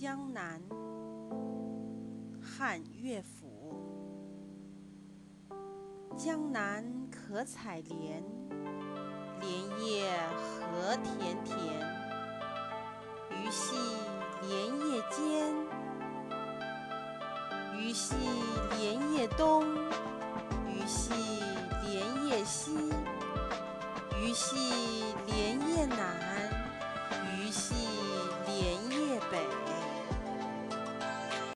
江南汉乐府。江南可采莲莲叶何田田鱼戏莲叶间鱼戏莲叶东鱼戏莲叶西鱼戏莲叶南